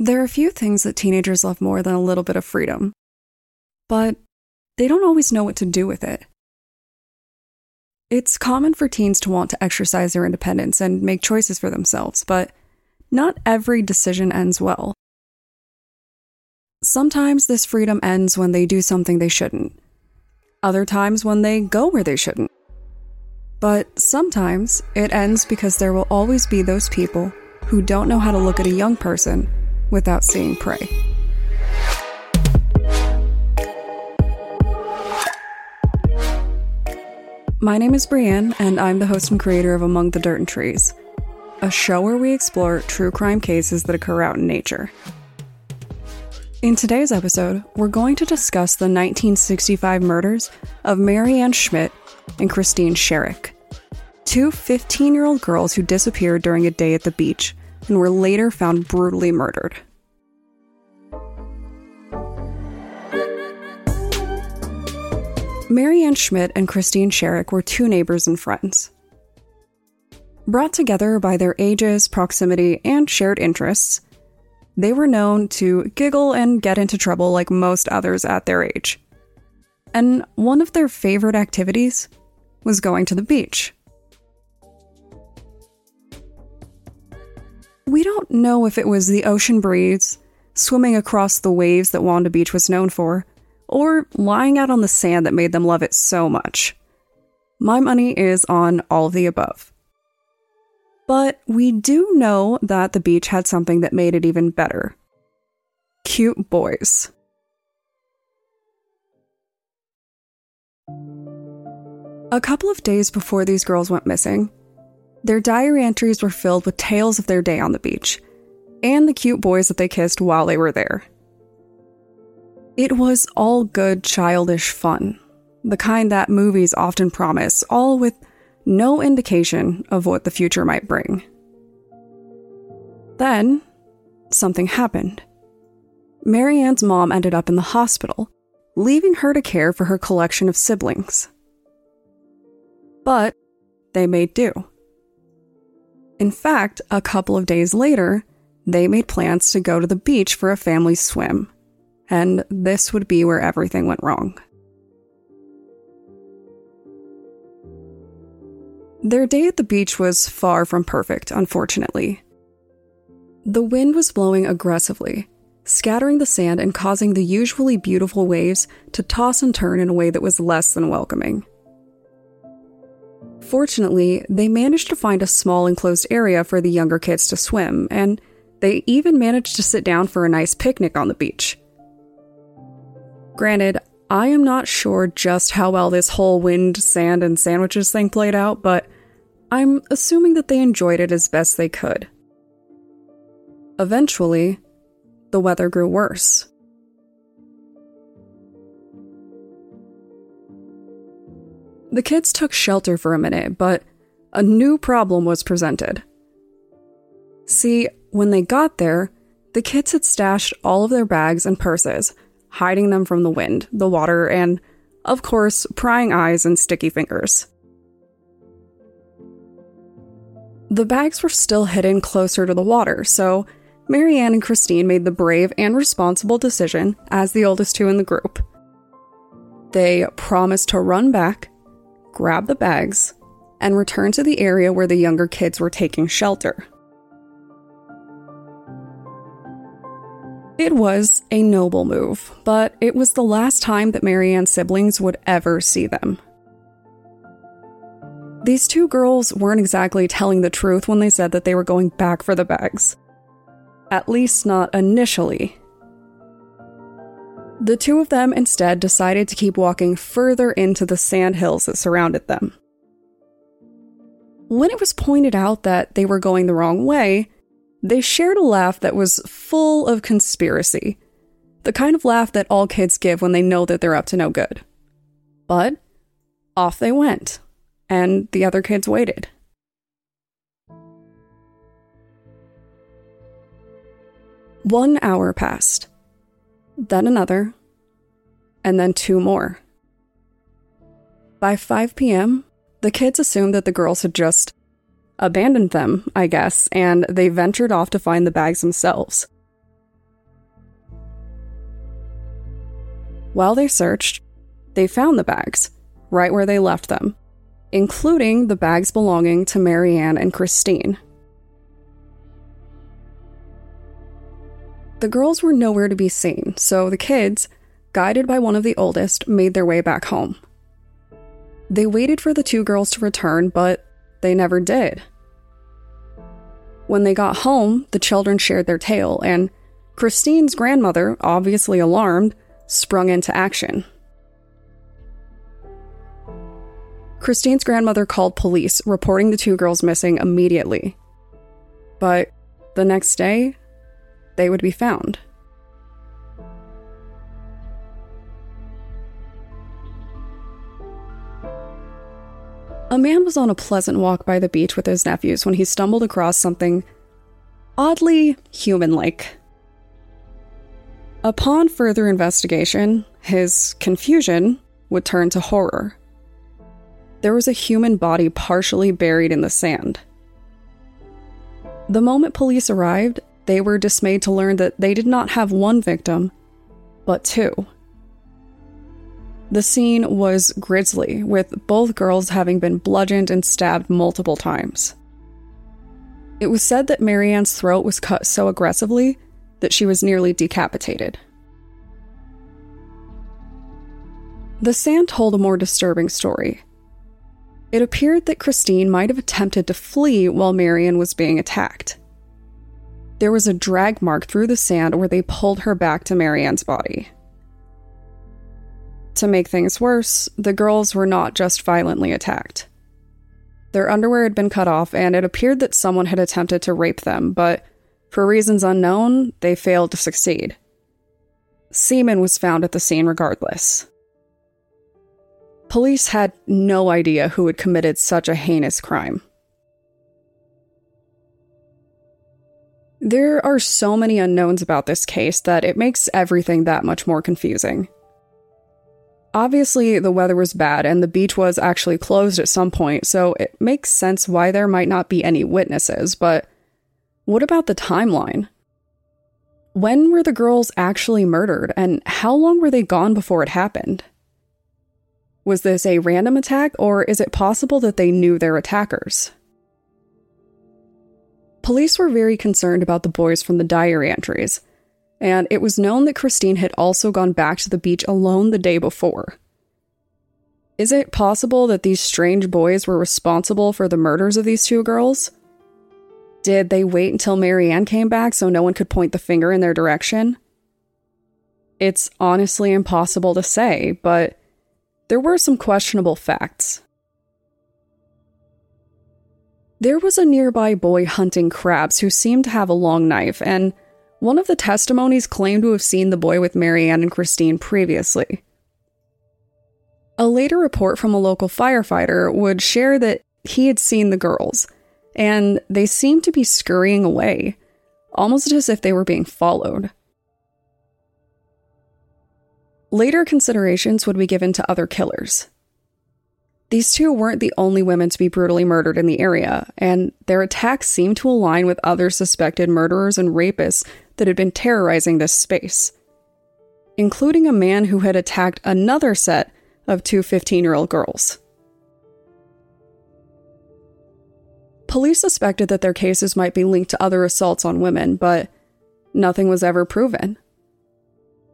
There are a few things that teenagers love more than a little bit of freedom, but they don't always know what to do with it. It's common for teens to want to exercise their independence and make choices for themselves, but not every decision ends well. Sometimes this freedom ends when they do something they shouldn't, other times when they go where they shouldn't. But sometimes it ends because there will always be those people who don't know how to look at a young person without seeing prey. My name is Brienne, and I'm the host and creator of Among the Dirt and Trees, a show where we explore true crime cases that occur out in nature. In today's episode, we're going to discuss the 1965 murders of Marianne Schmidt and Christine Sharrock, two 15 year old girls who disappeared during a day at the beach and were later found brutally murdered. Marianne Schmidt and Christine Sharrock were two neighbors and friends. Brought together by their ages, proximity, and shared interests, they were known to giggle and get into trouble like most others at their age. And one of their favorite activities was going to the beach. We don't know if it was the ocean breeze, swimming across the waves that Wanda Beach was known for, or lying out on the sand that made them love it so much. My money is on all of the above. But we do know that the beach had something that made it even better cute boys. A couple of days before these girls went missing, their diary entries were filled with tales of their day on the beach and the cute boys that they kissed while they were there. It was all good childish fun, the kind that movies often promise, all with no indication of what the future might bring. Then, something happened. Marianne's mom ended up in the hospital, leaving her to care for her collection of siblings. But they made do. In fact, a couple of days later, they made plans to go to the beach for a family swim and this would be where everything went wrong. Their day at the beach was far from perfect, unfortunately. The wind was blowing aggressively, scattering the sand and causing the usually beautiful waves to toss and turn in a way that was less than welcoming. Fortunately, they managed to find a small enclosed area for the younger kids to swim, and they even managed to sit down for a nice picnic on the beach. Granted, I am not sure just how well this whole wind, sand, and sandwiches thing played out, but I'm assuming that they enjoyed it as best they could. Eventually, the weather grew worse. The kids took shelter for a minute, but a new problem was presented. See, when they got there, the kids had stashed all of their bags and purses hiding them from the wind, the water, and, of course, prying eyes and sticky fingers. The bags were still hidden closer to the water, so Marianne and Christine made the brave and responsible decision as the oldest two in the group. They promised to run back, grab the bags, and return to the area where the younger kids were taking shelter. It was a noble move, but it was the last time that Marianne's siblings would ever see them. These two girls weren't exactly telling the truth when they said that they were going back for the bags. At least not initially. The two of them instead decided to keep walking further into the sand hills that surrounded them. When it was pointed out that they were going the wrong way, they shared a laugh that was full of conspiracy. The kind of laugh that all kids give when they know that they're up to no good. But off they went, and the other kids waited. One hour passed, then another, and then two more. By 5 p.m., the kids assumed that the girls had just abandoned them, I guess, and they ventured off to find the bags themselves. While they searched, they found the bags, right where they left them, including the bags belonging to Marianne and Christine. The girls were nowhere to be seen, so the kids, guided by one of the oldest, made their way back home. They waited for the two girls to return, but they never did. When they got home, the children shared their tale, and Christine's grandmother, obviously alarmed, sprung into action. Christine's grandmother called police, reporting the two girls missing immediately. But the next day, they would be found. A man was on a pleasant walk by the beach with his nephews when he stumbled across something oddly human like. Upon further investigation, his confusion would turn to horror. There was a human body partially buried in the sand. The moment police arrived, they were dismayed to learn that they did not have one victim, but two. The scene was grisly, with both girls having been bludgeoned and stabbed multiple times. It was said that Marianne's throat was cut so aggressively that she was nearly decapitated. The sand told a more disturbing story. It appeared that Christine might have attempted to flee while Marianne was being attacked. There was a drag mark through the sand where they pulled her back to Marianne's body. To make things worse, the girls were not just violently attacked. Their underwear had been cut off, and it appeared that someone had attempted to rape them, but for reasons unknown, they failed to succeed. Semen was found at the scene regardless. Police had no idea who had committed such a heinous crime. There are so many unknowns about this case that it makes everything that much more confusing. Obviously, the weather was bad and the beach was actually closed at some point, so it makes sense why there might not be any witnesses, but what about the timeline? When were the girls actually murdered, and how long were they gone before it happened? Was this a random attack, or is it possible that they knew their attackers? Police were very concerned about the boys from the diary entries, and it was known that Christine had also gone back to the beach alone the day before. Is it possible that these strange boys were responsible for the murders of these two girls? Did they wait until Marianne came back so no one could point the finger in their direction? It's honestly impossible to say, but there were some questionable facts. There was a nearby boy hunting crabs who seemed to have a long knife, and one of the testimonies claimed to have seen the boy with Marianne and Christine previously. A later report from a local firefighter would share that he had seen the girls, and they seemed to be scurrying away, almost as if they were being followed. Later considerations would be given to other killers. These two weren't the only women to be brutally murdered in the area, and their attacks seemed to align with other suspected murderers and rapists that had been terrorizing this space, including a man who had attacked another set of two 15 year old girls. Police suspected that their cases might be linked to other assaults on women, but nothing was ever proven.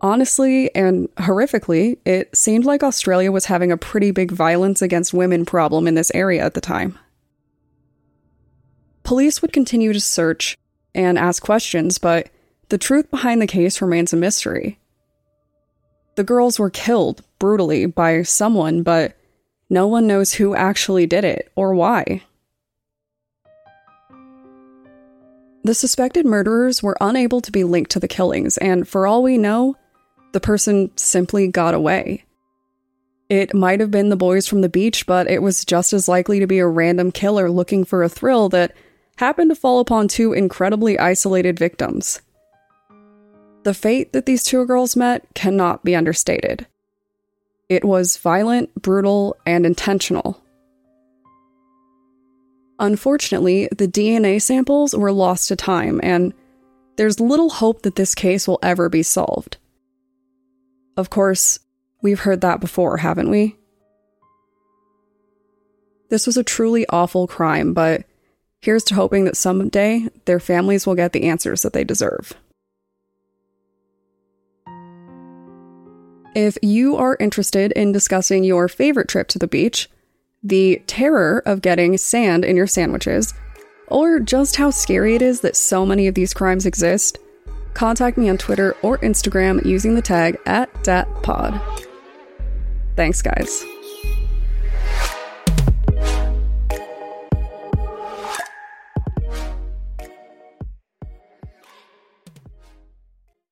Honestly and horrifically, it seemed like Australia was having a pretty big violence against women problem in this area at the time. Police would continue to search and ask questions, but the truth behind the case remains a mystery. The girls were killed brutally by someone, but no one knows who actually did it or why. The suspected murderers were unable to be linked to the killings, and for all we know, the person simply got away. It might have been the boys from the beach, but it was just as likely to be a random killer looking for a thrill that happened to fall upon two incredibly isolated victims. The fate that these two girls met cannot be understated. It was violent, brutal, and intentional. Unfortunately, the DNA samples were lost to time, and there's little hope that this case will ever be solved. Of course, We've heard that before, haven't we? This was a truly awful crime, but here's to hoping that someday their families will get the answers that they deserve. If you are interested in discussing your favorite trip to the beach, the terror of getting sand in your sandwiches, or just how scary it is that so many of these crimes exist, contact me on Twitter or Instagram using the tag at DatPod. Thanks, guys.